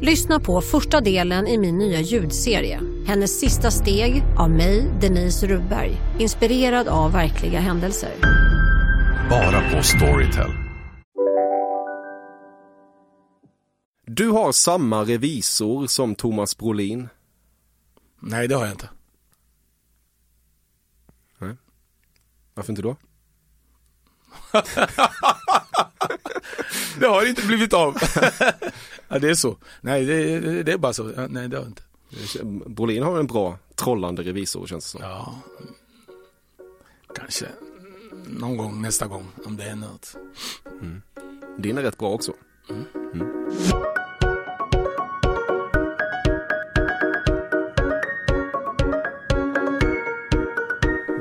Lyssna på första delen i min nya ljudserie. Hennes sista steg av mig, Denise Rubberg. Inspirerad av verkliga händelser. Bara på Storytel. Du har samma revisor som Thomas Brolin. Nej, det har jag inte. Varför inte då? Det har inte blivit av. ja, det är så. Nej, det, det, är bara så. Ja, nej, det har inte. Brolin har en bra trollande revisor känns det som. Ja, kanske någon gång nästa gång om det är något. Din är rätt bra också. Mm.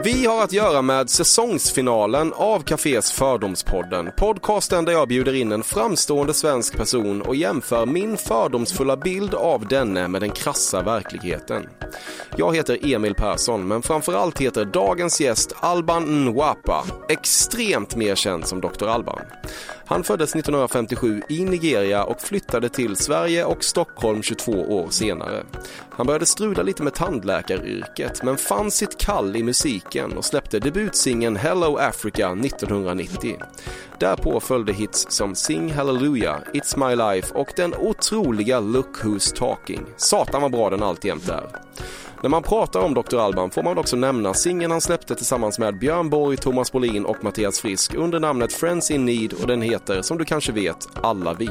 Vi har att göra med säsongsfinalen av Cafés Fördomspodden. Podcasten där jag bjuder in en framstående svensk person och jämför min fördomsfulla bild av denne med den krassa verkligheten. Jag heter Emil Persson, men framförallt heter dagens gäst Alban Nwapa, extremt mer känd som Dr. Alban. Han föddes 1957 i Nigeria och flyttade till Sverige och Stockholm 22 år senare. Han började strula lite med tandläkaryrket men fann sitt kall i musiken och släppte debutsingeln Hello Africa 1990. Därpå följde hits som Sing Hallelujah, It's My Life och den otroliga Look Who's Talking. Satan vad bra den alltjämt är. När man pratar om Dr. Alban får man också nämna singeln han släppte tillsammans med Björn Borg, Thomas Brolin och Mattias Frisk under namnet Friends in Need och den heter, som du kanske vet, Alla vi.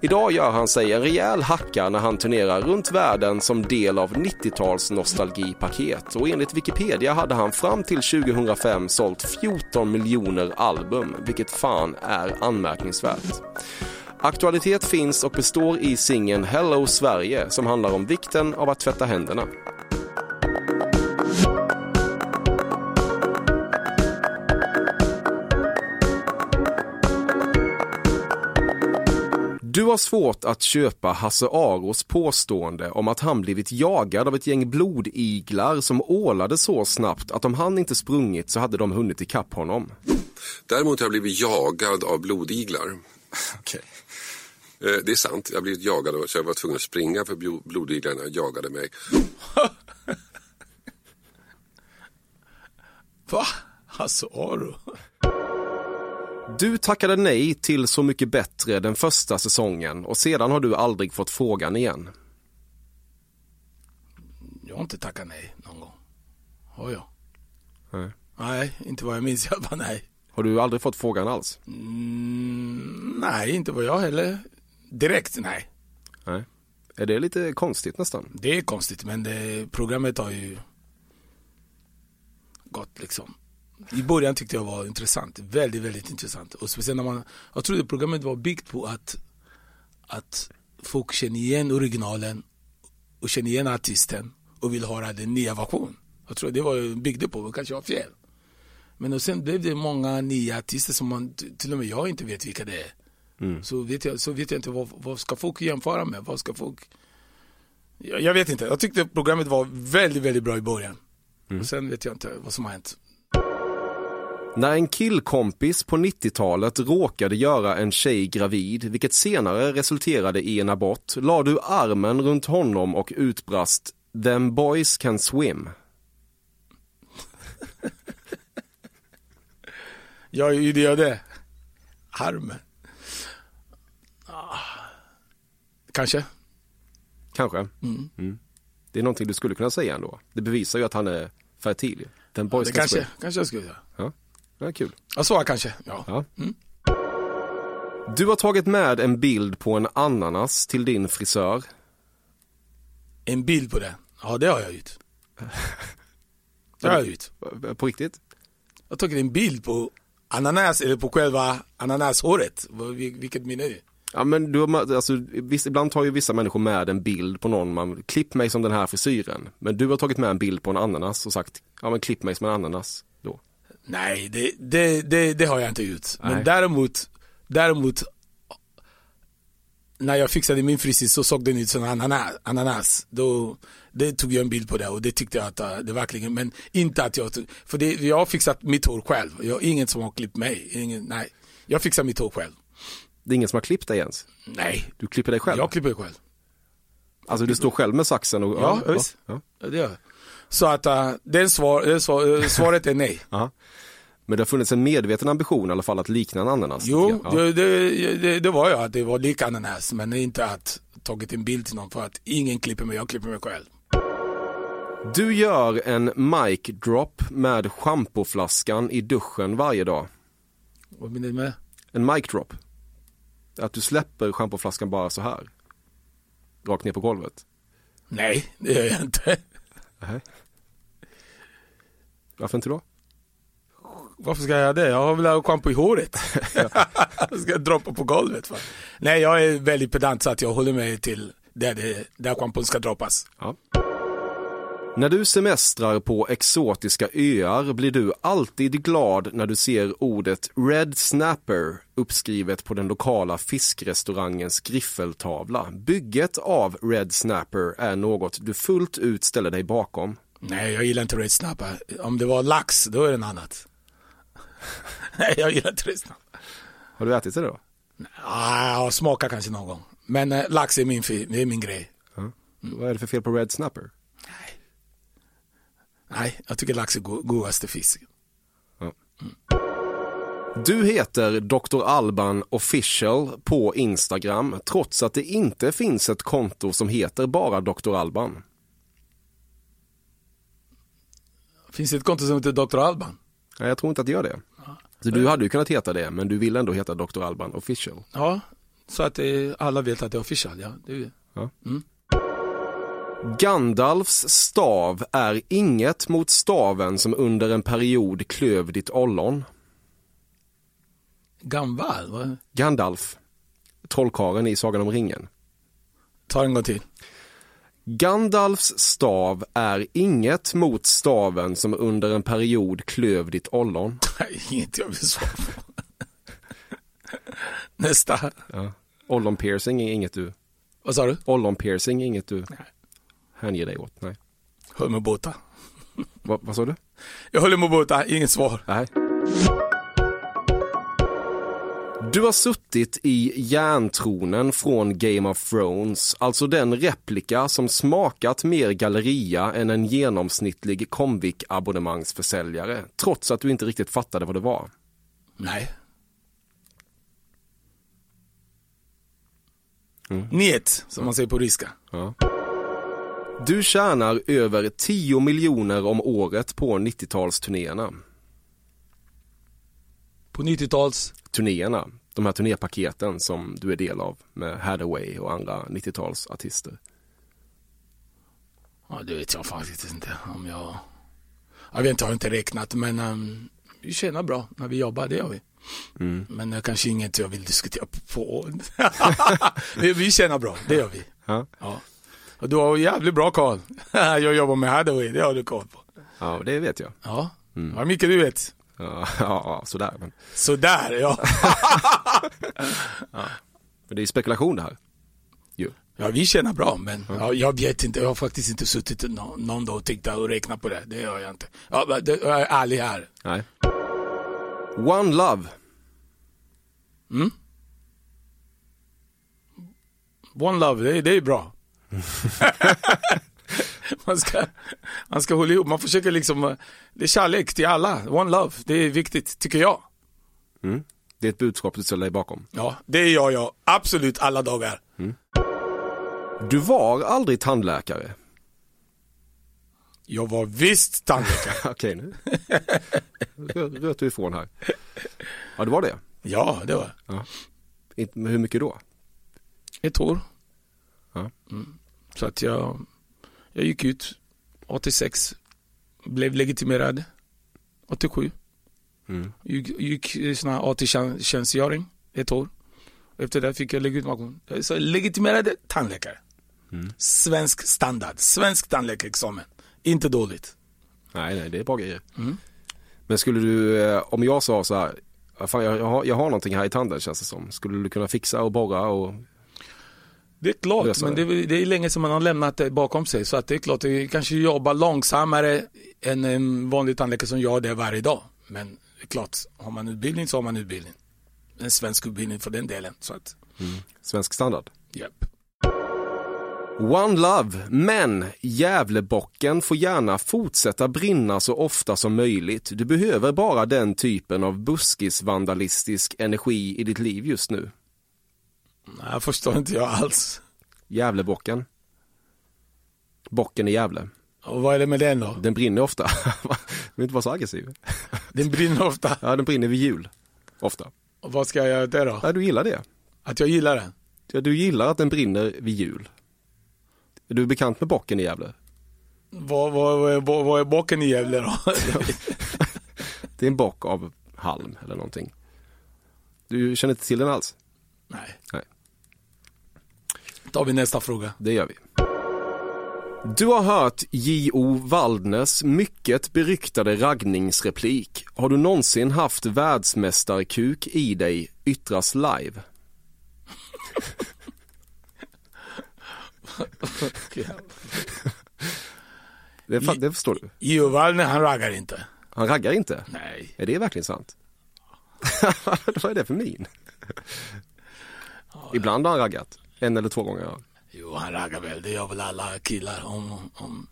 Idag gör han sig en rejäl hacka när han turnerar runt världen som del av 90-tals nostalgipaket och enligt Wikipedia hade han fram till 2005 sålt 14 miljoner album, vilket fan är anmärkningsvärt. Aktualitet finns och består i singeln Hello Sverige som handlar om vikten av att tvätta händerna. Du har svårt att köpa Hasse Aros påstående om att han blivit jagad av ett gäng blodiglar som ålade så snabbt att om han inte sprungit så hade de hunnit ikapp honom. Däremot har jag blivit jagad av blodiglar. Okej. Eh, Det är sant, jag har blivit jagad så jag var tvungen att springa för blo- blodiglarna jagade mig. Va? Hasse Aro? Du tackade nej till Så mycket bättre den första säsongen och sedan har du aldrig fått frågan igen. Jag har inte tackat nej någon gång. Har jag? Nej. Nej, inte vad jag minns. Jag bara nej. Har du aldrig fått frågan alls? Mm, nej, inte vad jag heller. Direkt nej. Nej. Är det lite konstigt nästan? Det är konstigt men det, programmet har ju gått liksom. I början tyckte jag var intressant, väldigt väldigt intressant. Och speciellt när man, jag trodde programmet var byggt på att, att folk känner igen originalen och känner igen artisten och vill höra den nya versionen. Jag tror det var byggde på, kanske var fel. Men och sen blev det många nya artister som man, till och med jag inte vet vilka det är. Så, vet jag, så vet jag inte vad, vad ska folk jämföra med, vad ska folk jag, jag vet inte, jag tyckte programmet var väldigt väldigt bra i början. Och sen vet jag inte vad som har hänt. När en killkompis på 90-talet råkade göra en tjej gravid, vilket senare resulterade i en abort, la du armen runt honom och utbrast “Them boys can swim”. Ja, gjorde jag det? Armen? Ah. Kanske. Kanske. Mm. Det är någonting du skulle kunna säga ändå. Det bevisar ju att han är fertil. Them boys Det kanske, kanske jag skulle göra. Ja, ja kul. Jag sa kanske, ja. Ja. Du har tagit med en bild på en ananas till din frisör. En bild på den. Ja, det har jag gjort. Det har jag gjort. På riktigt? Jag har tagit en bild på ananas, eller på själva ananashåret. Vilket menar du? Ja men du, har- alltså, visst, ibland tar ju vissa människor med en bild på någon, man, klipp mig som den här frisyren. Men du har tagit med en bild på en ananas och sagt, ja men klipp mig som en ananas då. Nej, det, det, det, det har jag inte gjort. Nej. Men däremot, däremot när jag fixade min frisyr så såg den ut som en ananas. ananas. Då, det tog jag en bild på det och det tyckte jag att uh, det verkligen, men inte att jag, för det, jag har fixat mitt hår själv. Jag har ingen som har klippt mig. Ingen, nej, jag fixar mitt hår själv. Det är ingen som har klippt dig ens. Nej, Du klipper dig själv. jag klipper det själv. Alltså du står själv med saxen och... Ja, visst. ja. Ja, det gör jag. Så att uh, den svar, den svar, eh, svaret är nej. Ja. Men det har funnits en medveten ambition i alla fall att likna en ananas. Jo. Ja. det, det, det, var jag, att det var lika ananas, men inte att tagit en bild till någon för att ingen klipper mig, jag klipper mig själv. Du gör en mic drop med schampoflaskan i duschen varje dag. Vad menar du med En mic drop. Att du släpper schampoflaskan bara så här. Rakt ner på golvet. Nej, det gör jag inte. Varför inte då? Varför ska jag göra det? Jag har väl schampo i håret. ska jag droppa på golvet? Va? Nej, jag är väldigt pedant så att jag håller mig till där, det, där schampon ska droppas. Ja. När du semestrar på exotiska öar blir du alltid glad när du ser ordet Red Snapper uppskrivet på den lokala fiskrestaurangens griffeltavla. Bygget av Red Snapper är något du fullt ut ställer dig bakom. Nej, jag gillar inte red snapper. Om det var lax, då är det något annat. Nej, jag gillar inte red snapper. Har du ätit det då? Ah, jag smakar kanske någon gång. Men eh, lax är min, är min grej. Vad är det för fel på Red Snapper? Nej, jag tycker lax är go- godaste fisken. Du heter Dr. Alban official på Instagram trots att det inte finns ett konto som heter bara Dr. Alban. Finns det ett konto som heter Dr. Alban? Nej, jag tror inte att det gör det. Så du hade ju kunnat heta det, men du vill ändå heta Dr. Alban official. Ja, så att eh, alla vet att det är official. Ja, det är, Gandalfs stav är inget mot staven som under en period klöv ditt ollon. Gammal, va? Gandalf, trollkaren i Sagan om ringen. Ta en gång till. Gandalfs stav är inget mot staven som under en period klöv ditt ollon. Nej, Inget jag vill svara på. Nästa. Ollon piercing är inget du, Vad sa du? ollon piercing är inget du hänger dig åt. Nej. Höll med båta. Va, vad sa du? Jag håller med båta, inget svar. Nej. Du har suttit i järntronen från Game of Thrones, alltså den replika som smakat mer galleria än en genomsnittlig Comvik-abonnemangsförsäljare, trots att du inte riktigt fattade vad det var. Nej. Niet, som man säger på ryska. Du tjänar över 10 miljoner om året på 90-talsturnéerna. På 90-tals... Turnéerna, de här turnépaketen som du är del av med Hathaway och andra 90-talsartister. Ja, det vet jag faktiskt inte om jag... Jag vet inte, jag har inte räknat men um, vi tjänar bra när vi jobbar, det gör vi. Men det kanske inget jag vill diskutera på. Vi- tjänar bra, det gör vi. Ja. Och du har jävligt bra koll. jag jobbar med Hathaway, det har du koll på. Ja, det vet jag. Ja, vad mycket du vet. Ja, ja sådär. Men, Sådär ja. men det är spekulation det här. Jo. Ja, vi tjänar bra, men ja, jag vet inte. Jag har faktiskt inte suttit nå- någon dag och tittat och räknat på det. Det gör jag inte. Ja, det, jag är ärlig här. Nej. One Love. One love, det, det är bra. man, ska, man ska hålla ihop, man försöker liksom, det är kärlek till alla. One love, det är viktigt, tycker jag. Det är ett budskap du ställer dig bakom. Ja, det gör jag absolut alla dagar. Du var aldrig tandläkare. Jag var visst tandläkare. Okej nu. Röt du ifrån här. Ja, det var det. ja, det var men Hur mycket då? ett år. Ja. Mm. Så att jag, jag gick ut 86, blev legitimerad 87. Mm. Gick, gick sån här AT-tjänstgöring ett år. Efter det fick jag legitimation. Så legitimerad tandläkare. Svensk standard, svensk tandläkarexamen. Inte dåligt. Nej, nej, det är bra grejer. Men skulle du, eh, om jag sa så här, "Ja, fan, jag, jag, har, jag har någonting här i tanden känns det som. Skulle du kunna fixa och borra och Det är klart, men det. det, är- länge som man har lämnat det bakom sig. Så att det är klart, det kanske jobbar långsammare än en vanlig tandläkare som gör det varje dag. Men det är klart, har man utbildning så har man utbildning. En svensk utbildning för den delen. Så att, svensk standard? japp. One Love, men Gävlebocken får gärna fortsätta brinna så ofta som möjligt. Du behöver bara den typen av buskisvandalistisk energi i ditt liv just nu. Nej, förstår inte jag alls. Gävlebocken. Bocken i Gävle. Och vad är det med den då? Den brinner ofta. Du vill inte vara så aggressiv. Den brinner ofta. Ja, den brinner vid jul. Ofta. Och vad ska jag göra det då? Ja, du gillar det. Att jag gillar den? Ja, du gillar att den brinner vid jul. Är du bekant med bocken i Gävle? Vad, vad, vad, vad är bocken i Gävle då? Det är en bock av halm eller någonting. Du känner inte till den alls? Nej. Nej. Tar vi nästa fråga. Det gör vi. Du har hört J.O. Waldners mycket beryktade raggningsreplik. Har du någonsin haft världsmästarkuk i dig yttras live? Det, det förstår du. Gio Wallner, han raggar inte. Han raggar inte. Nej. Är det verkligen sant? Vad är det för min? Ibland har han raggat. En eller två gånger. ja. Jo, han raggar väl. Det gör väl alla killar. Om, om...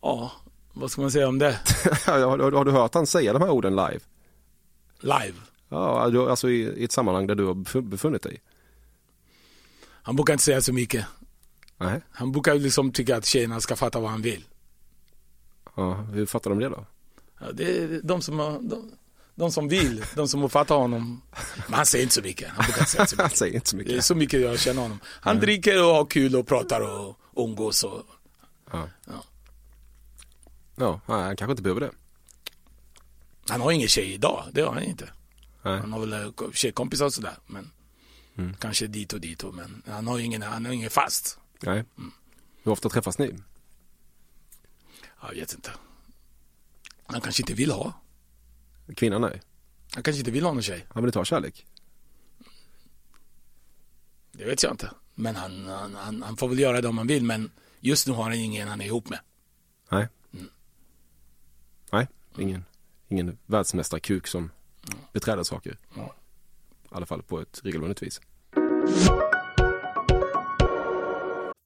Ja, vad ska man säga om det? har, har, du hört han säga de här orden live? Live. Ja, alltså i, i ett sammanhang där du har bef- befunnit dig? Han brukar inte säga så mycket. Nej. Han brukar liksom tycka att tjejerna ska fatta vad han vill. Ja, hur fattar de det då? Ja, det är de som, har, de, de som vill, de som fattar honom. Men han säger inte så mycket. Han brukar inte säga så Han mycket. säger inte så Det är mycket. så mycket jag känner honom. Han dricker och har kul och pratar och umgås. Och, Ja, ja. ja han kanske inte behöver det. Han har ingen tjej idag, det har han inte. Nej. Han har väl eh, tjejkompisar och sådär. Men Mm. Kanske dit och dit. och- Men han har ingen, han har ingen fast. Nej. Hur ofta träffas ni? Jag vet inte. Han kanske inte vill ha. Kvinnan nej. Han kanske inte vill ha någon tjej. Han vill inte ha kärlek. Det vet jag inte. Men han, han, han, han får väl göra det om han vill. Men just nu har han ingen han är ihop med. Nej. Nej, ingen, ingen världsmästarkuk som beträder saker. Ja. I alla fall på ett regelbundet vis.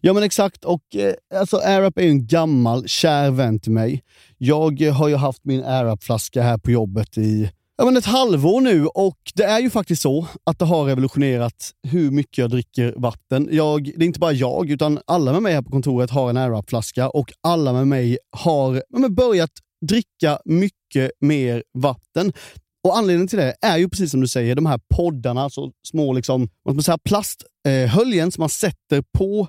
Ja men exakt, och eh, alltså AirUp är ju en gammal kär vän till mig. Jag eh, har ju haft min AirUp-flaska här på jobbet i ja, men ett halvår nu och det är ju faktiskt så att det har revolutionerat hur mycket jag dricker vatten. Jag, det är inte bara jag, utan alla med mig här på kontoret har en AirUp-flaska och alla med mig har ja, men börjat dricka mycket mer vatten. Och Anledningen till det är ju precis som du säger, de här poddarna, så små liksom, vad ska man säga, plasthöljen som man sätter på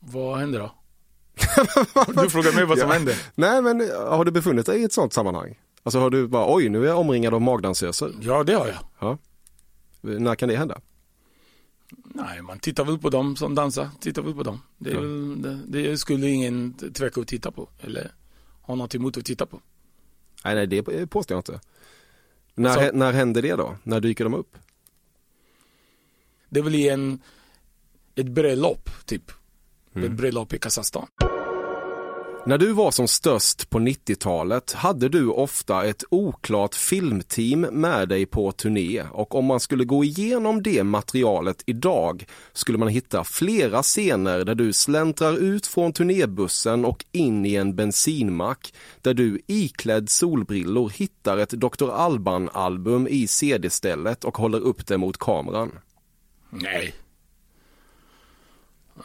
Vad händer då? du frågar mig vad som Ja. händer. Nej, men eh, har du befunnit dig i ett sånt sammanhang? Alltså har du bara, oj, nu är jag omringad av magdansöser. Ja, det har jag. Ja. När kan det hända? Nej, man tittar väl på dem som dansar. Tittar väl på dem. Det, Ja. väl, det, det skulle ingen tveka att titta på. Eller ha något emot att titta på. Nej, nej, det påstår jag inte. När, Så- hä- när händer det då? När dyker de upp? Det är väl i en, ett bröllop, typ. Mm. Bröllop i Kazakstan. När du var som störst på 90-talet hade du ofta ett oklart filmteam med dig på turné och om man skulle gå igenom det materialet idag skulle man hitta flera scener där du släntrar ut från turnébussen och in i en bensinmack där du iklädd solbrillor hittar ett Dr. Alban-album i CD-stället och håller upp det mot kameran. Nej.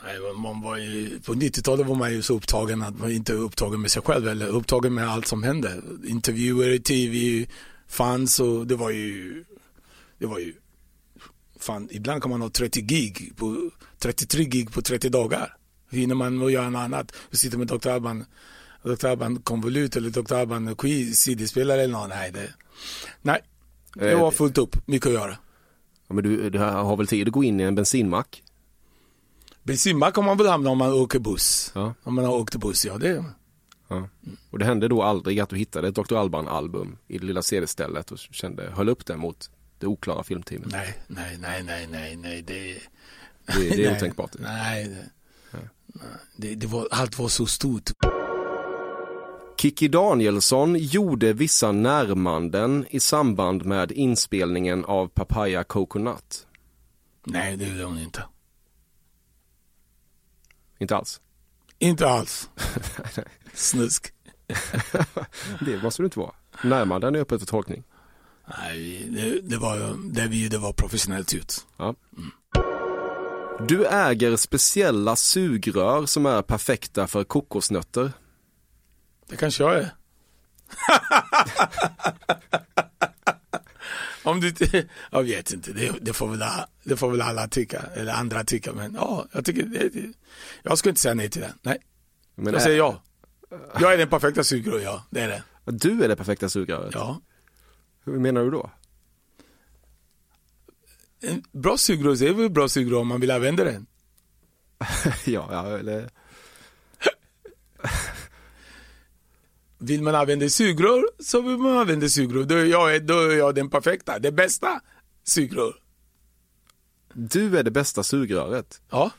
Nej, man var ju, på 90-talet var man ju så upptagen att man inte är upptagen med sig själv eller upptagen med allt som hände. Intervjuer, tv, fans och det var ju det var ju, fan ibland kan man ha 30 gig, på, 33 gig på 30 dagar. Hinner man att göra något annat, och sitter med Dr. Alban, Dr. Alban konvolut eller Dr. Alban CD-spelare eller något. Nej, det, nej. det Eh, var fullt upp, mycket att göra. Ja, men du, du har väl tid att gå in i en bensinmack? Bensinmack kan man väl hamna om man åker buss. Ja. Om man har åkt buss, ja det Ja. Och det hände då aldrig att du hittade ett Dr. Alban-album i det lilla CD-stället och kände, höll upp det mot det oklara filmteamet? Nej, nej, nej, nej, nej, nej, det... Det, det är nej, otänkbart. Nej, det, det, det var, allt var så stort. Kikki Danielsson gjorde vissa närmanden i samband med inspelningen av Papaya Coconut. Nej, det gjorde hon inte. Inte alls. Inte alls. Snusk. Det måste det inte vara. Närmanden är öppet för tolkning. Nej, det, det var, det vi det var professionellt ut. Ja. Du äger speciella sugrör som är perfekta för kokosnötter. Det kanske jag är. Om du jag vet inte, det, det, får väl, det får väl alla tycka, eller andra tycka, men ja, jag tycker det, jag skulle inte säga nej till det. Nej, Men jag säger ja. Jag är den perfekta sugrör, ja, det är det. Du är det perfekta sugröret. Ja. Hur menar du då? En bra sugrör är väl bra sugrör om man vill använda den. ja, ja, eller... Vill man använda sugrör så vill man använda sugrör. Då är jag, då är jag den perfekta, det bästa sugrör. Du är det bästa sugröret. Ja.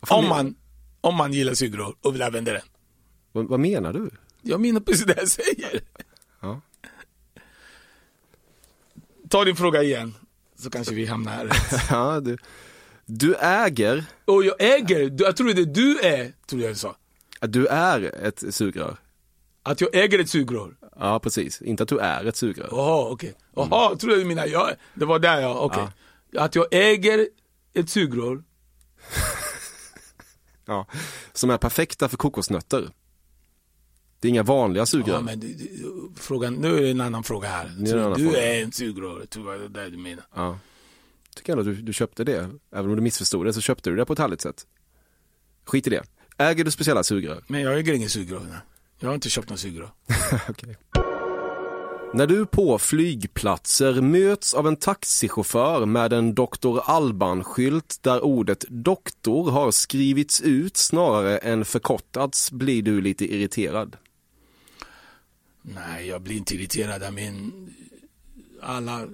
Om man, om man gillar sugrör och vill använda den. Vad, vad menar du? Jag menar precis det jag säger. Ja. Ta din fråga igen, så kanske vi hamnar rätt. Ja, du, du äger, Och jag äger, du- jag tror det du är, tror jag sa. du är ett sugrör. Att jag äger ett sugrör. Ja, precis. Inte att du är ett sugrör. Jaha, okej. Jaha, tror du menar jag, det var där jag, okej. Att jag äger ett sugrör. Ja. Som är perfekta för kokosnötter. Det är inga vanliga Ja, sugrör. men du, du, frågan, nu är det en annan fråga här. Är annan du fråga. är en sugrör, tror jag det är det du menar. Ja. Tycker ändå att du, du köpte det. Även om du missförstod det så köpte du det på ett härligt sätt. Skit i det. Äger du speciella sugrör? Men jag äger ingen sugrör. Jag har inte köpt någon sugrör. Okej. När du på flygplatser möts av en taxichaufför med en Dr. Alban-skylt där ordet doktor har skrivits ut snarare än förkortats blir du lite irriterad. Nej, jag blir inte irriterad. Men alla,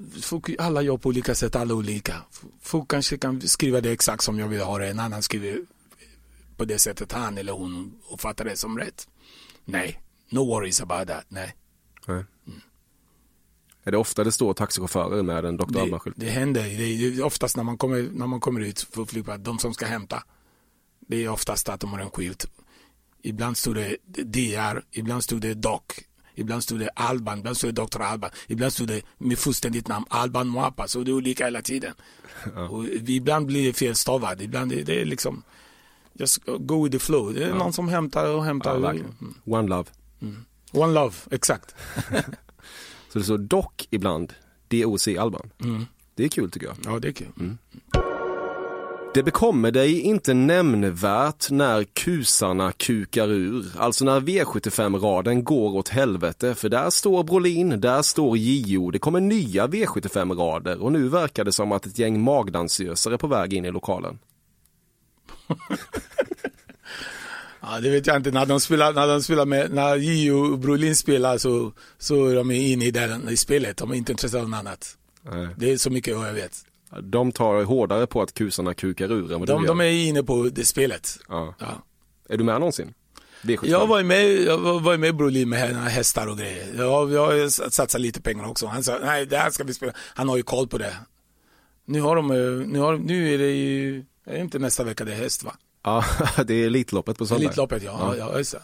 alla gör på olika sätt, alla olika. Folk kanske kan skriva det exakt som jag vill ha det, en annan skriver på det sättet han eller hon uppfattar det som rätt. Nej, no worries about that. Nej. Är det ofta det står taxichaufförer med en Dr. Alban-skylt? det händer. Det är oftast när man kommer, när man kommer ut för flygplats, de som ska hämta. Det är oftast att de har en skylt. Ibland stod det DR, ibland stod det Doc, ibland stod det Alban, ibland stod det Dr. Alban, ibland stod det med fullständigt namn Alban Moapa, så det är olika hela tiden. Och ibland blir det felstavat, ibland är det liksom just go with the flow. Det är någon som hämtar och hämtar. Ja, verkligen. One Love. One love, exakt. Så det står dock ibland DOC Alban. Mm. Det är kul tycker jag. Ja, det är kul. Det bekommer dig inte nämnvärt när kusarna kukar ur, alltså när V75-raden går åt helvete, för där står Brolin, där står JO, det kommer nya V75-rader och nu verkar det som att ett gäng magdansösare är på väg in i lokalen. Ja, det vet jag inte. När de spelar, när de spelar med, när Gio och Brolin spelar så, så är de inne i, den, i spelet. De är inte intresserade av något annat. Det är så mycket jag vet. De tar hårdare på att kusarna kukar ur än vad De, du de gör. är inne på det spelet. Ja. Ja. Är du med någonsin? V75? Jag var med, jag var med Brolin med hästar och grejer. Jag, jag satsat lite pengar också. Han sa, nej det här ska vi spela. Han har ju koll på det. Nu har de, nu, har, nu är det ju, är det inte nästa vecka det är häst va? Ja, det är Elitloppet på söndag. Elitloppet ja. ja. ja just.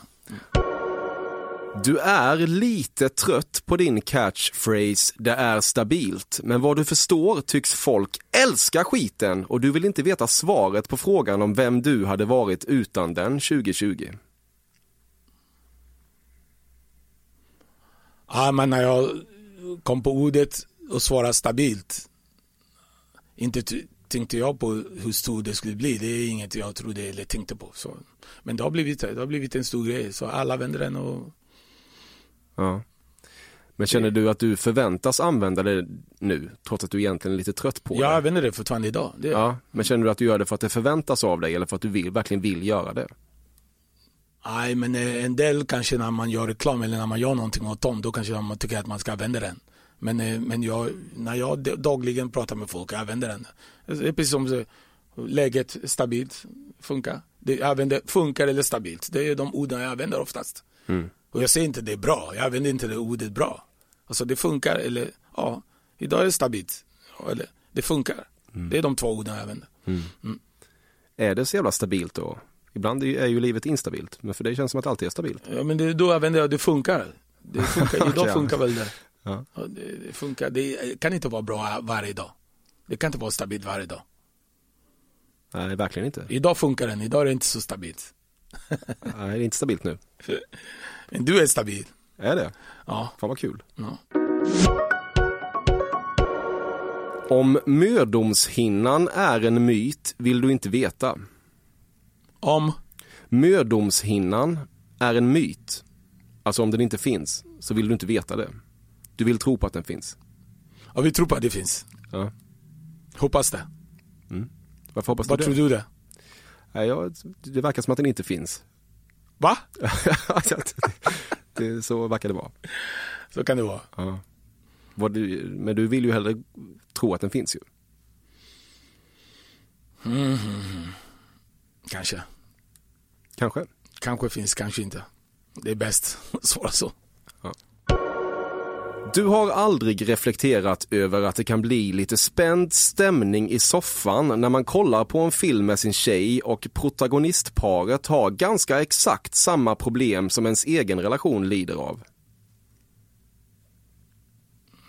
Du är lite trött på din catchphrase “det är stabilt”, men vad du förstår tycks folk älska skiten och du vill inte veta svaret på frågan om vem du hade varit utan den 2020. Ja, men när jag kom på ordet och svarade stabilt inte tänkte jag på hur stor det skulle bli. Det är inget jag trodde eller tänkte på. Så. Men det har, blivit, det har blivit en stor grej. Så alla använder den och Ja. Men känner du att du förväntas använda det nu, trots att du egentligen är lite trött på jag det? använder det fortfarande idag. Det, Ja, men känner du att du gör det för att det förväntas av dig eller för att du vill, verkligen vill göra det? Nej, men eh, en del kanske när man gör reklam eller när man gör någonting åt dem, då kanske man tycker att man ska använda den. Men, eh, men jag, när jag dagligen pratar med folk, jag använder den. Det är precis som läget stabilt, funkar. Det, jag använder funkar eller stabilt. Det är de orden jag använder oftast. Mm. Och jag säger inte det är bra, jag använder inte det ordet bra. Alltså det funkar eller ja, idag är det stabilt. Eller det funkar. Det är de två orden jag använder. Är det så jävla stabilt då? Ibland är ju- är ju livet instabilt, men för dig känns det som att allt är stabilt. Ja, men det, då använder jag det funkar. Det funkar. Idag funkar väl det. Ja. Det funkar. Det kan inte vara bra varje dag. Det kan inte vara stabilt varje dag. Nej, verkligen inte. Idag funkar den, idag är det inte så stabilt. Nej, det är inte stabilt nu. Men du är stabil. Är det? Ja. Fan vad kul. ja. Om mödomshinnan är en myt vill du inte veta. Om, Mödomshinnan är en myt. Alltså om den inte finns så vill du inte veta det. Du vill tro på att den finns. ja, vi tror på att det finns. Ja. Hoppas det. Varför hoppas Vad du tror det? du det? Nej, jag, det verkar som att den inte finns. Va? det, så verkar det vara. Så kan det vara. Ja. Du, men du vill ju hellre tro att den finns ju. Kanske. Kanske. Kanske finns, kanske inte. Det är bäst att svara så. Du har aldrig reflekterat över att det kan bli lite spänd stämning i soffan när man kollar på en film med sin tjej och protagonistparet har ganska exakt samma problem som ens egen relation lider av.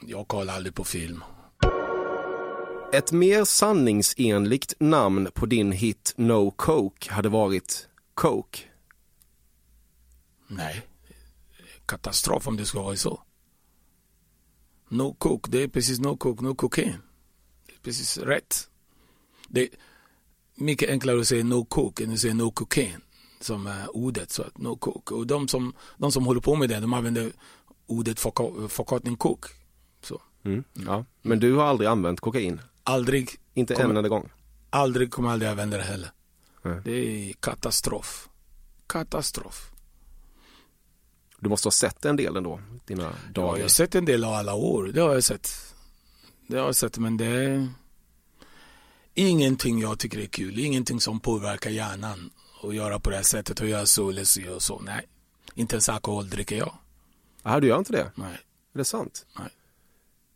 Jag kollar aldrig på film. Ett mer sanningsenligt namn på din hit No Coke hade varit Coke. Nej. Katastrof om det ska vara så. No coke, det är precis no coke, no cocaine. Det är precis rätt. Det är mycket enklare att säga no coke än att säga no cocaine som är ordet. Så att no coke. Och de som, de som håller på med det, de använder ordet förkortning coke. Så. Mm. Ja. Men du har aldrig använt kokain? Aldrig, Inte Kommer- en enda gång? aldrig kommer aldrig använda det heller. Nej. Det är katastrof. Katastrof. Du måste ha sett en del ändå, dina Ja, dagar. jag har sett en del av alla år. Det har jag sett. Det har jag sett, men det är ingenting jag tycker är kul. Ingenting som påverkar hjärnan att göra på det här sättet och göra så eller så och så. Nej, inte ens alkohol dricker jag. Ah, du gör inte det? Nej, Är det sant? Nej.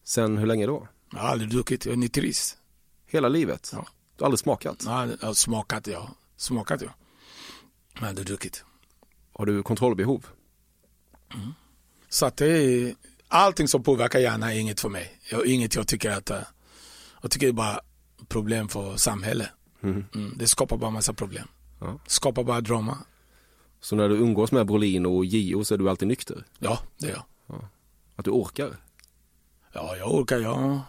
Sen hur länge då? jag har aldrig druckit. Jag är nykterist. Hela livet? Ja. Du har aldrig smakat? Jag har jag har smakat, ja. Smakat, ja. Men jag har aldrig druckit. Har du kontrollbehov? Så att det är, allting som påverkar hjärnan är inget för mig. Jag, inget jag tycker att, eh, jag tycker det är bara problem för samhället. Mm, det skapar bara massa problem. Ja. Skapar bara drama. Så när du umgås med Brolin och Gio så är du alltid nykter? Ja, det är jag. Att du orkar? Ja, jag orkar. Jag,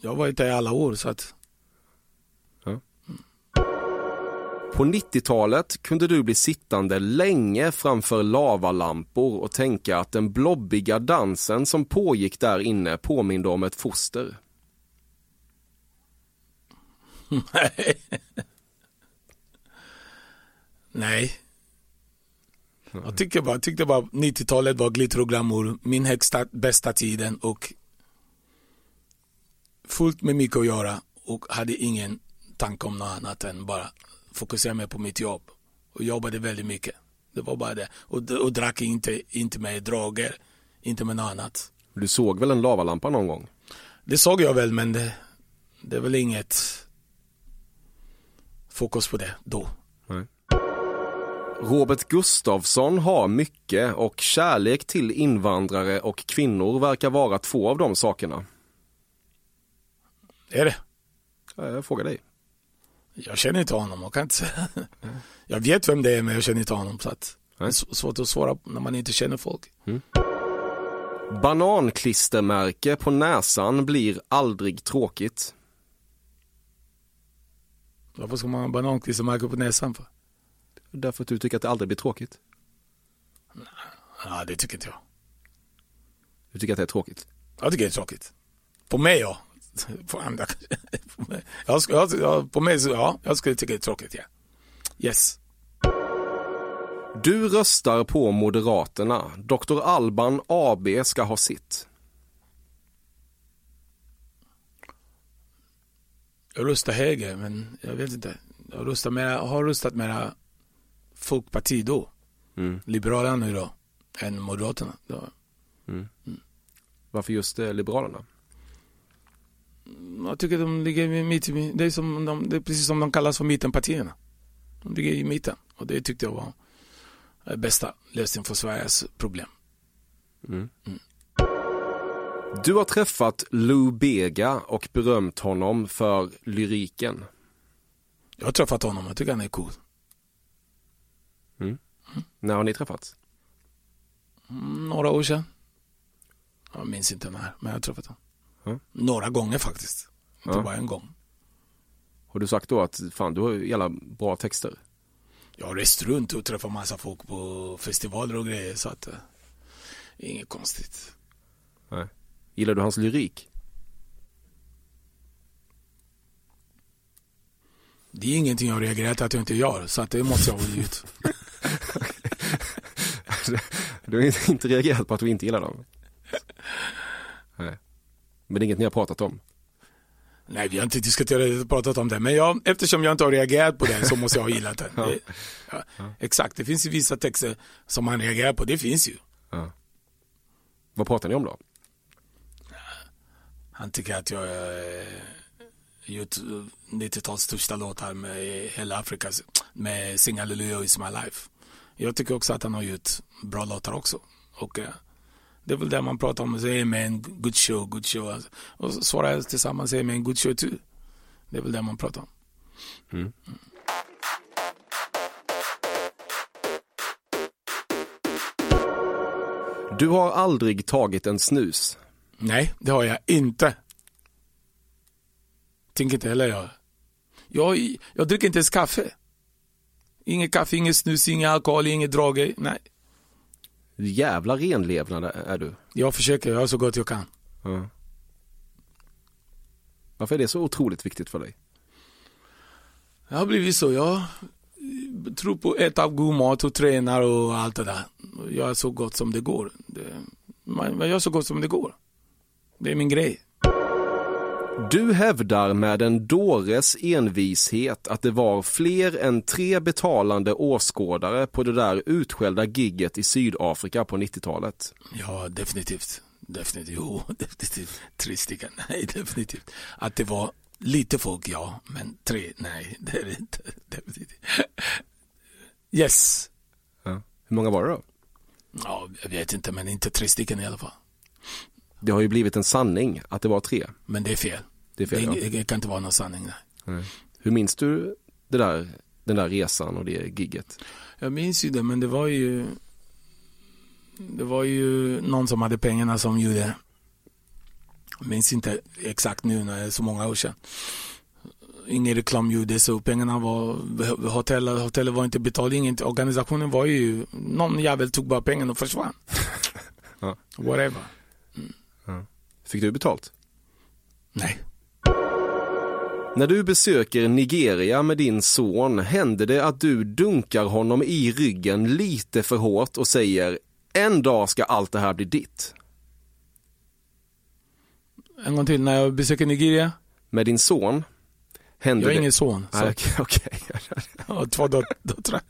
jag har varit där i alla år så att På 90-talet kunde du bli sittande länge framför lavalampor och tänka att den blobbiga dansen som pågick där inne påminde om ett foster. Nej. Nej. Jag tyckte bara, tyckte bara 90-talet var glitter och glamour, min högsta, bästa tiden och fullt med mycket att göra och hade ingen tanke om något annat än bara fokusera mer på mitt jobb. Och jobbade väldigt mycket. Det var bara det. Och, och drack inte, inte med droger, inte med något annat. Du såg väl en lavalampa någon gång? Det såg jag väl men det, det är väl inget fokus på det då. Robert Gustafsson har mycket och kärlek till invandrare och kvinnor verkar vara två av de sakerna. Är det? Ja, Jag frågar dig. Jag känner inte honom, jag kan inte säga. Jag vet vem det är men jag känner inte honom så att det är Nej. svårt att svara när man inte känner folk. Bananklistermärke på näsan blir aldrig tråkigt. Varför ska man ha bananklistermärke på näsan för? Därför att du tycker att det aldrig blir tråkigt. Ja, det tycker inte jag. Du tycker att det är tråkigt. Jag tycker det är tråkigt. På mig ja. På andra på mig. Jag, ska- jag, jag, på mig så, ja, jag skulle tycka det är tråkigt ja. Yes. Du röstar på Moderaterna. Dr. Alban AB ska ha sitt. Jag röstar höger men jag vet inte. Jag röstar mera, har röstat mera Folkparti då. Mm. Liberalerna då. Än Moderaterna. Då. Varför just eh, Liberalerna? Jag tycker de ligger mitt i, det är, som de, det är precis som de kallas för mittenpartierna. De ligger i mitten och det tyckte jag var eh, bästa lösningen för Sveriges problem. Du har träffat Lou Bega och berömt honom för lyriken. Jag har träffat honom, jag tycker han är cool. När har ni träffats? Mm, Några år sedan. Jag minns inte när, men jag har träffat honom. Ja. Några gånger faktiskt. Inte Ja. bara en gång. Har du sagt då att fan du har ju jävla bra texter? Jag har rest runt och träffat massa folk på festivaler och grejer så att eh, inget konstigt. Nej. Gillar du hans lyrik? Det är ingenting jag reagerat att jag inte gör så att det måste jag ha ut. Du har inte reagerat på att du inte gillar dem? Nej. Men det är inget ni har pratat om? Nej, vi har inte diskuterat pratat om det. Men jag, eftersom jag inte har reagerat på det så måste jag ha gillat det. det ja, Exakt, det finns ju vissa texter som man reagerar på. Det finns ju. Ja. Vad pratar ni om då? Han tycker att jag har gjort 90-talets största låtar med hela Afrika med Sing Hallelujah is my life. Jag tycker också att han har gjort bra låtar också. Och eh, det är väl det man pratar om, säger med en good show, good show. Och så svarar jag tillsammans, säger med en good show too. Det är väl det man pratar om. Du har aldrig tagit en snus. Nej, det har jag inte. Tänker inte heller göra. Jag, jag dricker inte ens kaffe. Inget kaffe, inget snus, inget alkohol, inget droger. Nej, Jävla renlevnad är du. jag försöker göra så gott jag kan. Ja. Varför är det så otroligt viktigt för dig? Det har blivit så. Jag tror på att äta god mat och tränar och allt det där. Och Gör så gott som det går. Det, man, man gör så gott som det går. Det är min grej. Du hävdar med en dåres envishet att det var fler än tre betalande åskådare på det där utskällda gigget i Sydafrika på 90-talet. Ja, definitivt. Definitivt. Jo, definitivt. Tre stycken. Nej, definitivt. Att det var lite folk, ja. Men tre, nej, det är det inte. Definitivt. Yes. Hur många var det då? Ja, jag vet inte, men inte tre stycken i alla fall. Det har ju blivit en sanning att det var tre. Men det är fel. Det är fel, det, ja. det kan inte vara någon sanning. Nej. Hur minns du det där, den där resan och det gigget? Jag minns ju det, men det var ju det var ju någon som hade pengarna som gjorde jag minns inte exakt nu när det är så många år sedan. Ingen reklam gjordes så pengarna var, hotellet, hotellet var inte betalt, inget, organisationen var ju, någon jävel tog bara pengarna och försvann. Ja. Whatever. Fick du betalt? Nej. När du besöker Nigeria med din son händer det att du dunkar honom i ryggen lite för hårt och säger en dag ska allt det här bli ditt. En gång till, när jag besöker Nigeria, Med din son händer jag har det... ingen son. Så Nej, Okej, jag har två dot- döttrar.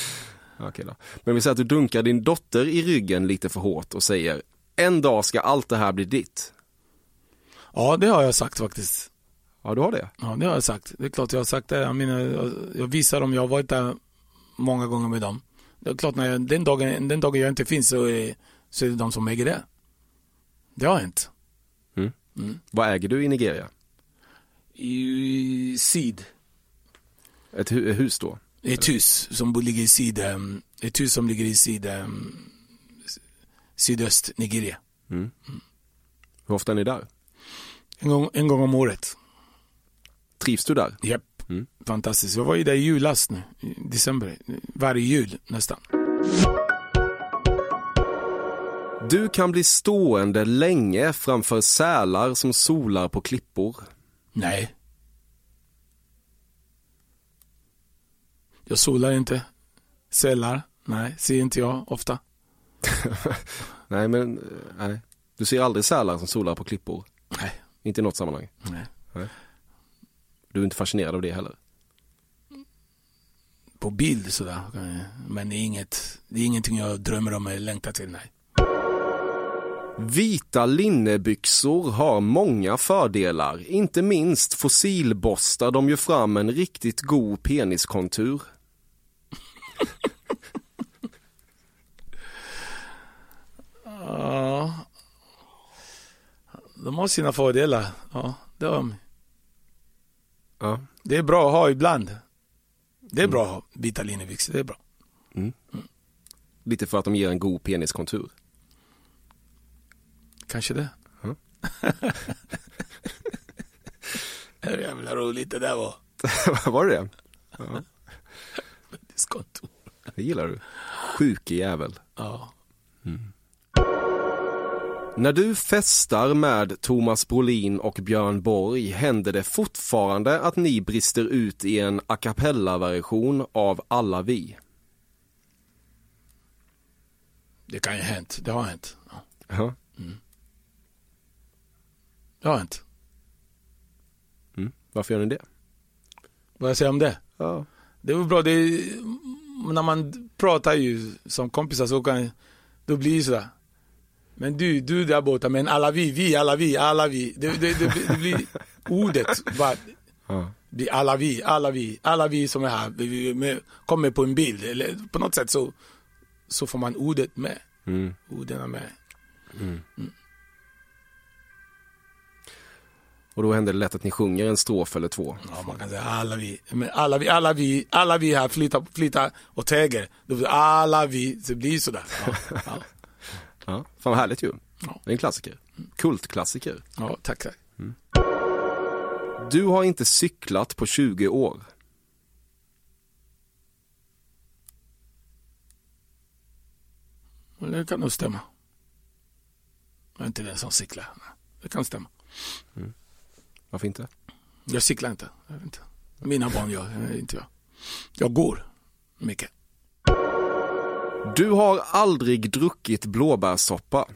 Okej då. Men vi säger att du dunkar din dotter i ryggen lite för hårt och säger en dag ska allt det här bli ditt. Ja, det har jag sagt faktiskt. Ja, du har det. Ja, det har jag sagt. Det är klart jag har sagt det. Jag, menar, jag, jag visar dem, jag har varit där många gånger med dem. Det är klart, när jag, den, dagen, den dagen jag inte finns så är, så är det de som äger det. Det har hänt. Vad äger du i Nigeria? I Syd, Ett hu- hus då? ett hus som ligger i Syd, ett hus som ligger i Syd, sydöst Nigeria. Hur ofta är ni där? En gång, en gång om året. Trivs du där? Japp, Mm. Fantastiskt. Jag var ju där i julas nu, i december. Varje jul nästan. Du kan bli stående länge framför sälar som solar på klippor. Nej. Jag solar inte. Sälar? Nej, ser inte jag ofta. nej, men eh, nej. Du ser aldrig sälar som solar på klippor? Nej. Inte i något sammanhang? Nej. nej. Du är inte fascinerad av det heller? På bild sådär. Men det är, inget, det är ingenting jag drömmer om eller längtar till, nej. Vita linnebyxor har många fördelar. Inte minst fossilborstar de ju fram en riktigt god peniskontur. ja, de har sina fördelar. Ja, det har de. Ja. Det är bra att ha ibland. Det är bra att ha vita linnebyxor, det är bra. Mm. Mm. Lite för att de ger en god peniskontur. Kanske det. Mm. Hur jävla roligt det där var. var det det? Ja. Diskonto. Det gillar du. Sjuke jävel. Ja. Mm. När du festar med Thomas Brolin och Björn Borg händer det fortfarande att ni brister ut i en a cappella-version av Alla vi. Det kan ju ha hänt. Det har hänt. Ja. Mm. Det har hänt. Mm. Varför gör ni det? Vad jag säger om det? Ja. Det var bra. Det är, när man pratar ju som kompisar så kan då blir det sådär. Men du, du där borta, men alla vi, vi, alla vi, alla vi. Det, det, det, det blir ordet bara. Ja. Alla vi, alla vi, alla vi som är här, kommer på en bild. Eller på något sätt så, så får man ordet med. Mm. Orden med. Mm. Mm. Och då händer det lätt att ni sjunger en strof eller två. Ja, man kan säga alla vi, men alla vi, alla vi, alla vi här flyttar, flyttar och täger. Alla vi, det blir sådär. Ja, ja. Ja, fan vad härligt ju. Ja. Det är en klassiker. Kultklassiker. Ja, tack, tack. Mm. Du har inte cyklat på 20 år. Det kan nog stämma. Jag är inte den som cyklar. Det kan stämma. Mm. Varför inte? Jag cyklar inte. Jag inte. Mina barn gör inte jag. Jag går mycket. Du har aldrig druckit blåbärssoppa.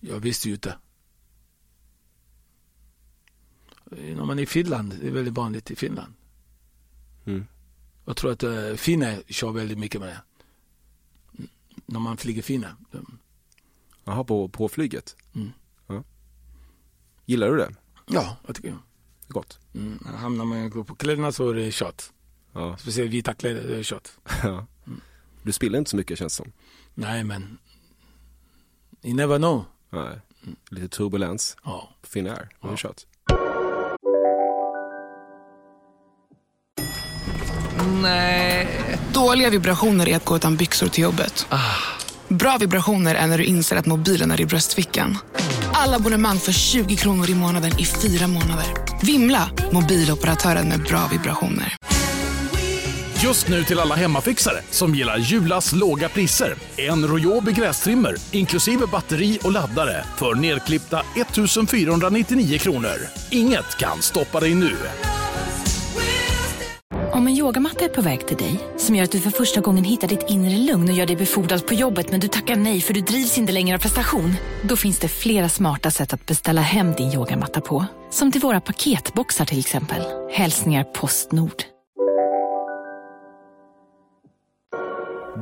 Jag visste ju inte. När man är i Finland, det är väldigt vanligt i Finland. Mm. Jag tror att uh, finnar kör väldigt mycket med det. När man flyger finnar. Jaha, på, på flyget? Mm. Ja. Gillar du det? Ja, jag tycker jag. Gott. Mm. Hamnar man på kläderna så är det kött. Ja. Speciellt vita kläder, det är kött. Ja. Du spiller inte så mycket känns som. Nej, men you never know. Nej. Lite turbulens. Ja. Finnair, det är ja. kött. Nej. Dåliga vibrationer är att gå utan byxor till jobbet. Ah. Bra vibrationer är när du inser att mobilen är i bröstfickan. Alla abonnemang för 20 kronor i månaden i fyra månader. Vimla! Mobiloperatören med bra vibrationer. Just nu till alla hemmafixare som gillar Julas låga priser. En Royobi grästrimmer inklusive batteri och laddare för nedklippta 1 499 kronor. Inget kan stoppa dig nu. Om en yogamatta är på väg till dig, som gör att du för första gången hittar ditt inre lugn och gör dig befordrad på jobbet men du tackar nej för du drivs inte längre av prestation. Då finns det flera smarta sätt att beställa hem din yogamatta på. Som till våra paketboxar till exempel. Hälsningar Postnord.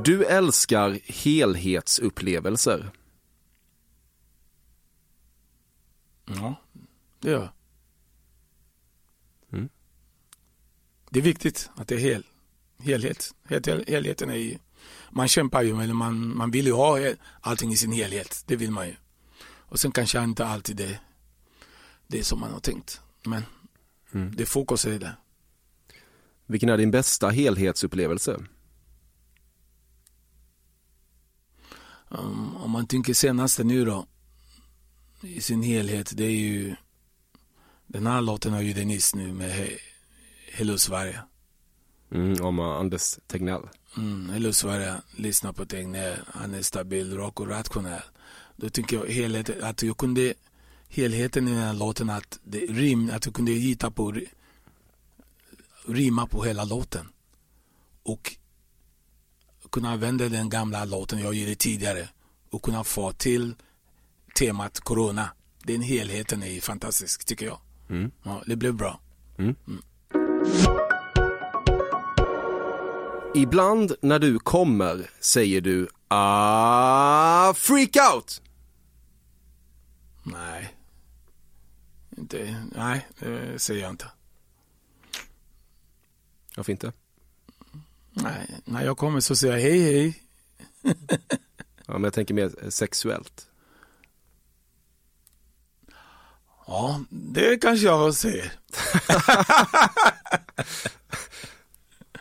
Du älskar helhetsupplevelser. Ja, det gör jag. Mm. Det är viktigt att det är hel, helhet. helheten är ju, man kämpar ju, eller man, man vill ju ha allting i sin helhet. Det vill man ju. Och sen kanske inte alltid det, det som man har tänkt. Men mm. det fokus är det. Vilken är din bästa helhetsupplevelse? Um, om man tänker senaste nu då, i sin helhet, det är ju den här låten har ju Denise nu med he Hello Sverige. Mm, om Anders Tegnell. Mm, Hello Sverige, lyssna på Tegnell. Han är stabil, rak och rationell. Då tycker jag helheten, att jag kunde, helheten i den här låten, att, det, rim, att jag kunde hitta på, rima på hela låten. Och kunna använda den gamla låten jag gjorde tidigare och kunna få till temat Corona. Den helheten är fantastisk tycker jag. Mm. Ja, det blev bra. Mm. Ibland när du kommer säger du ah, freak out. Nej. Inte, nej, det säger jag inte. Varför inte? Nej, när jag kommer så säger jag hej hej. ja, men jag tänker mer sexuellt. Ja, det kanske jag säger.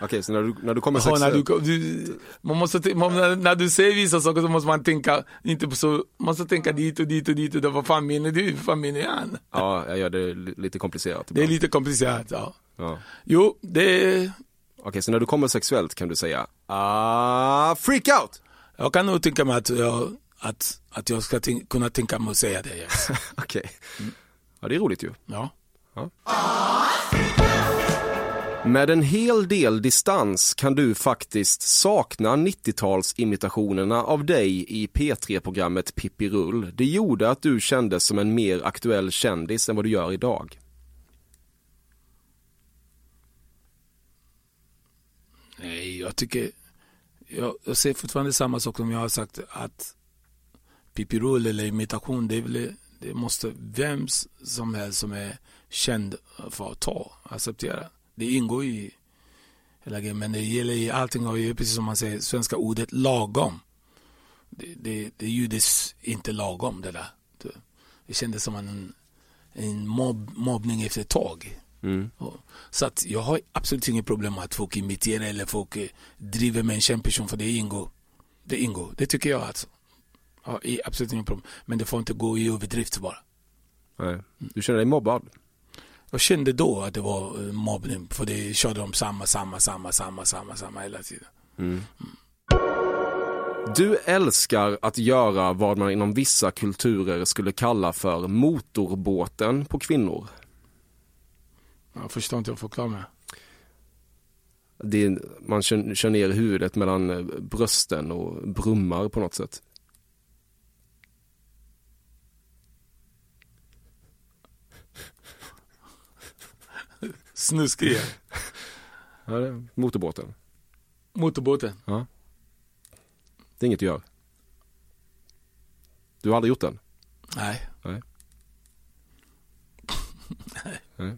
Okej, så när du, när du kommer sexuellt? Ja, när, du, du, man måste, man, när, du säger vissa saker så måste man tänka, inte på så, man måste tänka dit och dit och dit och då, vad fan menar du? Vad menar han? Ja, jag gör det lite komplicerat. Det är lite komplicerat, ja. ja. Jo, det... Okej, okay, så när du kommer sexuellt kan du säga, ah, freak out! Jag kan nog tänka mig att jag, att, att jag ska tänk, kunna tänka mig att säga det, yes. Okej. Okay. Mm. Ja, det är roligt ju. Ja. ja. Med en hel del distans kan du faktiskt sakna 90-talsimitationerna av dig i P3-programmet Pippi Rull. Det gjorde att du kändes som en mer aktuell kändis än vad du gör idag. Nej, jag tycker... Jag, jag ser fortfarande samma sak som jag har sagt att pipirull eller imitation, det, väl, det måste vem som helst som är känd för att ta, acceptera det ingår i hela grejen. Men det gäller i allting och ju, precis som man säger, svenska ordet lagom. Det, det, det gjordes inte lagom det där. Det, det kändes som en, en mobb, mobbning efter ett tag. Mm. Så att jag har absolut inget problem att folk imiterar eller folk eh, driver med en känd person för det ingår. Det ingår, det tycker jag alltså. Har absolut inget problem. Men det får inte gå i överdrift bara. Nej. Du känner dig mobbad? Jag kände då att det var eh, mobbning för det körde de samma, samma, samma, samma, samma, samma hela tiden. Mm. Mm. Du älskar att göra vad man inom vissa kulturer skulle kalla för motorbåten på kvinnor. Jag förstår inte, jag förklara mig. Det man kör, kör ner huvudet mellan eh, brösten och brummar på något sätt. Snuskig. ja, det är motorbåten. Motorbåten? Ja. Det är inget du gör. Du har aldrig gjort den? Nej. Nej. Nej.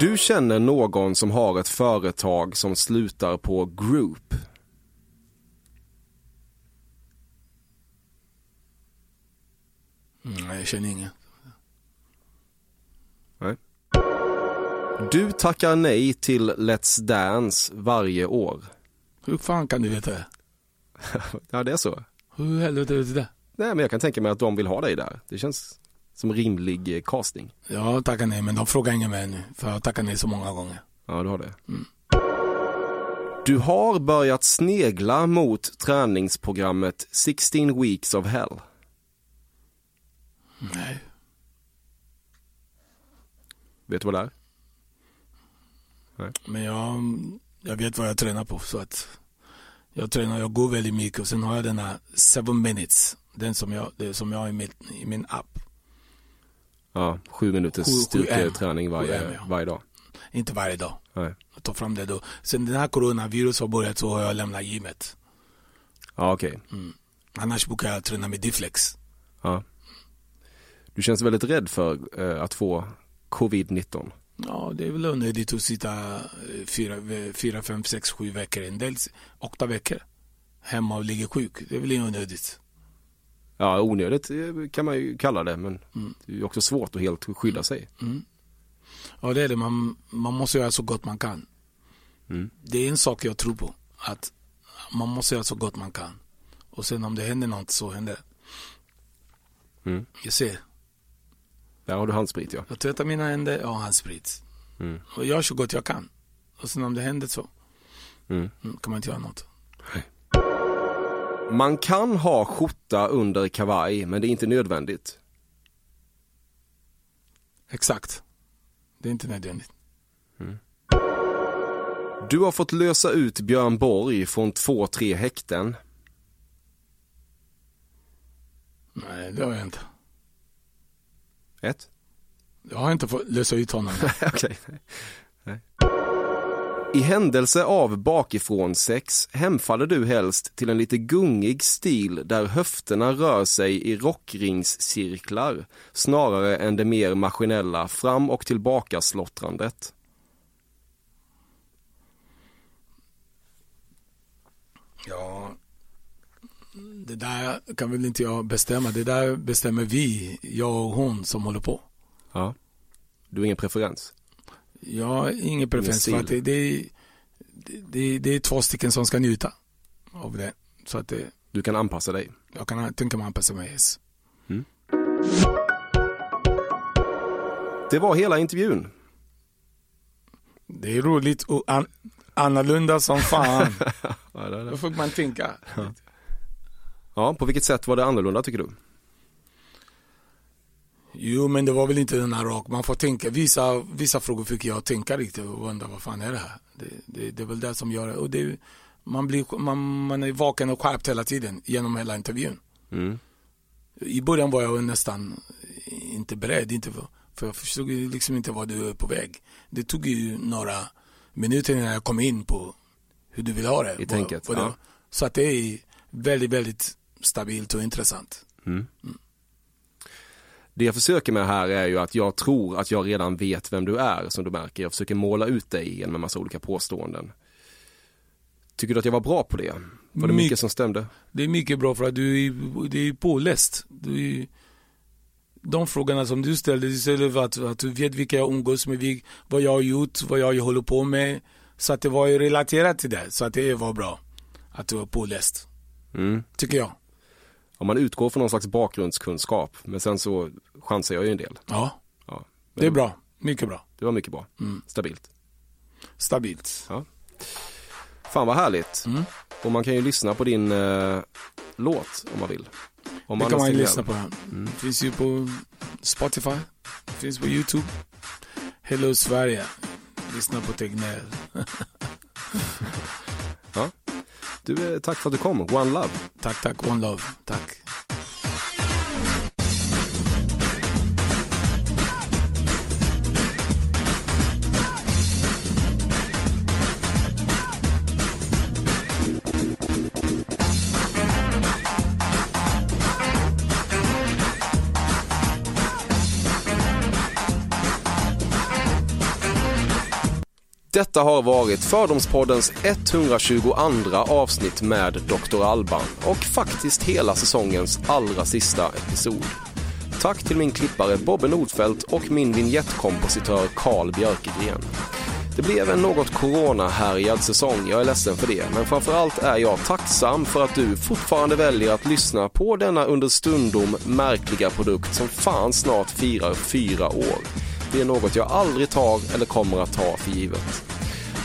Du känner någon som har ett företag som slutar på group. Mm, nej, jag känner ingen. Nej. Du tackar nej till Let's Dance varje år. Hur fan kan du veta det? ja, det är så. Hur helvete vet du det? Nej, men jag kan tänka mig att de vill ha dig där. Det känns som rimlig eh, casting. Ja, tackar nej, men de frågar inget mer nu. För jag tackar nej så många gånger. Ja, du har det. Mm. Du har börjat snegla mot träningsprogrammet 16 Weeks of Hell. Nej. Vet du vad det är? Nej. Men jag, jag vet vad jag tränar på. Så att jag tränar, jag går väldigt mycket och sen har jag den här 7 minutes. Den som jag, det som jag har i min, i min app. Ja, sju minuters styrketräning varje, ja. varje dag. Inte varje dag. Nej. Jag tar fram det då. Sen den här coronavirus har börjat så har jag lämnat gymmet. Ja, okej. Okay. Mm. Annars brukar jag träna med Difflex. Ja. Du känns väldigt rädd för eh, att få covid-19. Ja, det är väl onödigt att sitta eh, fyra, fyra, fem, sex, sju veckor, en del åtta veckor hemma och ligga sjuk. Det är väl onödigt. Ja, onödigt kan man ju kalla det, men mm. det är också svårt att helt skydda sig. Mm. Ja, det är det. Man, man måste göra så gott man kan. Mm. Det är en sak jag tror på. Att man måste göra så gott man kan. Och sen om det händer något så händer det. Mm. Jag ser. Där har du handsprit ja. Jag tvättar mina händer, har handsprit. Mm. Och jag gör så gott jag kan. Och sen om det händer så Mm. kan man inte göra något. Man kan ha skjorta under kavaj, men det är inte nödvändigt. Exakt. Det är inte nödvändigt. Du har fått lösa ut Björn Borg från två, tre häkten. Nej, det har jag inte. Ett. Jag har inte fått lösa ut honom. Okej. Nej. I händelse av bakifrån sex hemfaller du helst till en lite gungig stil där höfterna rör sig i rockringscirklar snarare än det mer maskinella fram och tillbaka slottrandet. Ja, det där kan väl inte jag bestämma. Det där bestämmer vi, jag och hon som håller på. Ja. Du har ingen preferens? Jag har ingen preferens för att det, det, det, det är två stycken som ska njuta av det. Så att det, Du kan anpassa dig? jag kan tänka mig anpassa mig. Yes. Det var hela intervjun. Det är roligt och an, annorlunda som fan. Ja, det. Då får man tänka. Ja, på vilket sätt var det annorlunda tycker du? Jo, men det var väl inte den här rak. Man får tänka. Vissa, vissa frågor fick jag tänka riktigt och undra vad fan är det här? Det, det, det är väl det som gör det. Och det man, blir, man, man är vaken och skärpt hela tiden genom hela intervjun. Mm. I början var jag nästan inte beredd, inte för, för jag förstod liksom inte vad du är på väg. Det tog ju några minuter innan jag kom in på hur du vill ha det. I tänket, ja. Så att det är väldigt, väldigt stabilt och intressant. Mm. Det jag försöker med här är ju att jag tror att jag redan vet vem du är som du märker. Jag försöker måla ut dig genom en massa olika påståenden. Tycker du att jag var bra på det? Var det My- mycket som stämde? Det är mycket bra för att du är, det är påläst. Du är, de frågorna som du ställde, du för att, att du vet vilka jag umgås med, vad jag har gjort, vad jag håller på med. Så att det var ju relaterat till det. Så att det var bra att du var påläst. Mm. Tycker jag. Om man utgår från någon slags bakgrundskunskap, men sen så chansar jag ju en del. Ja, Ja, det är bra. Mycket bra. Det var mycket bra. Mm. Stabilt. Stabilt. Ja. Fan vad härligt. Mm. Och man kan ju lyssna på din eh, låt om man vill. Om Det kan man ju lyssna på. Den. Finns ju på Spotify. Finns på YouTube. Hello Sverige. Lyssna på Tegnell. Du, eh, tack för att du kom. One Love. Tack, tack. One love. Tack. Detta har varit Fördomspoddens 122 avsnitt med Dr. Alban och faktiskt hela säsongens allra sista episod. Tack till min klippare Bobbe Nordfeldt och min vignettkompositör Carl Björkegren. Det blev en något coronahärjad säsong, jag är ledsen för det, men framförallt är jag tacksam för att du fortfarande väljer att lyssna på denna understundom märkliga produkt som fan snart firar fyra år. Det är något jag aldrig tar eller kommer att ta för givet.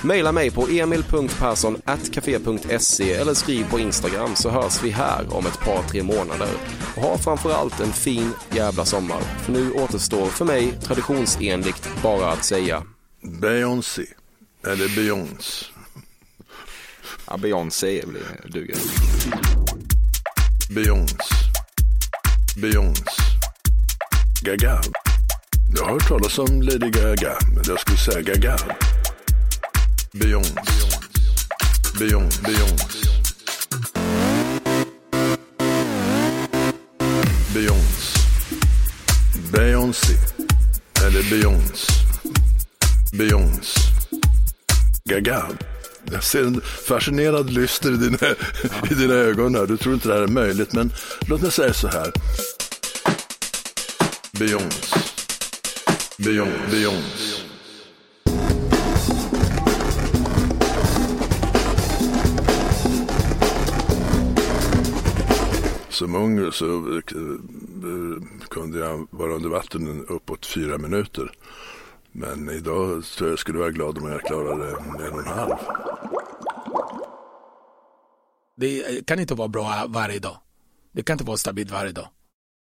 Maila mig på emil.persson.cafe.se eller skriv på Instagram så hörs vi här om ett par, tre månader. Och ha framförallt en fin jävla sommar. För nu återstår för mig traditionsenligt bara att säga Beyoncé. Eller Beyoncé. Ja, Beyoncé duger. Beyoncé. Beyoncé. Gaga. Jag har hört talas om Lady Gaga, men jag skulle säga Gaga. Beyoncé. Beyoncé. Beyoncé. Beyoncé. Beyoncé. Eller Beyoncé. Beyoncé. Gaga. Jag ser en fascinerad lyster i dina, i dina ögon här. Du tror inte det här är möjligt, men låt mig säga så här. Beyoncé. Beyoncé. Som ung så eh, kunde jag vara under vatten uppåt fyra minuter. Men idag tror jag skulle vara glad om jag klarade en och en halv. Det kan inte vara bra varje dag. Det kan inte vara stabilt varje dag.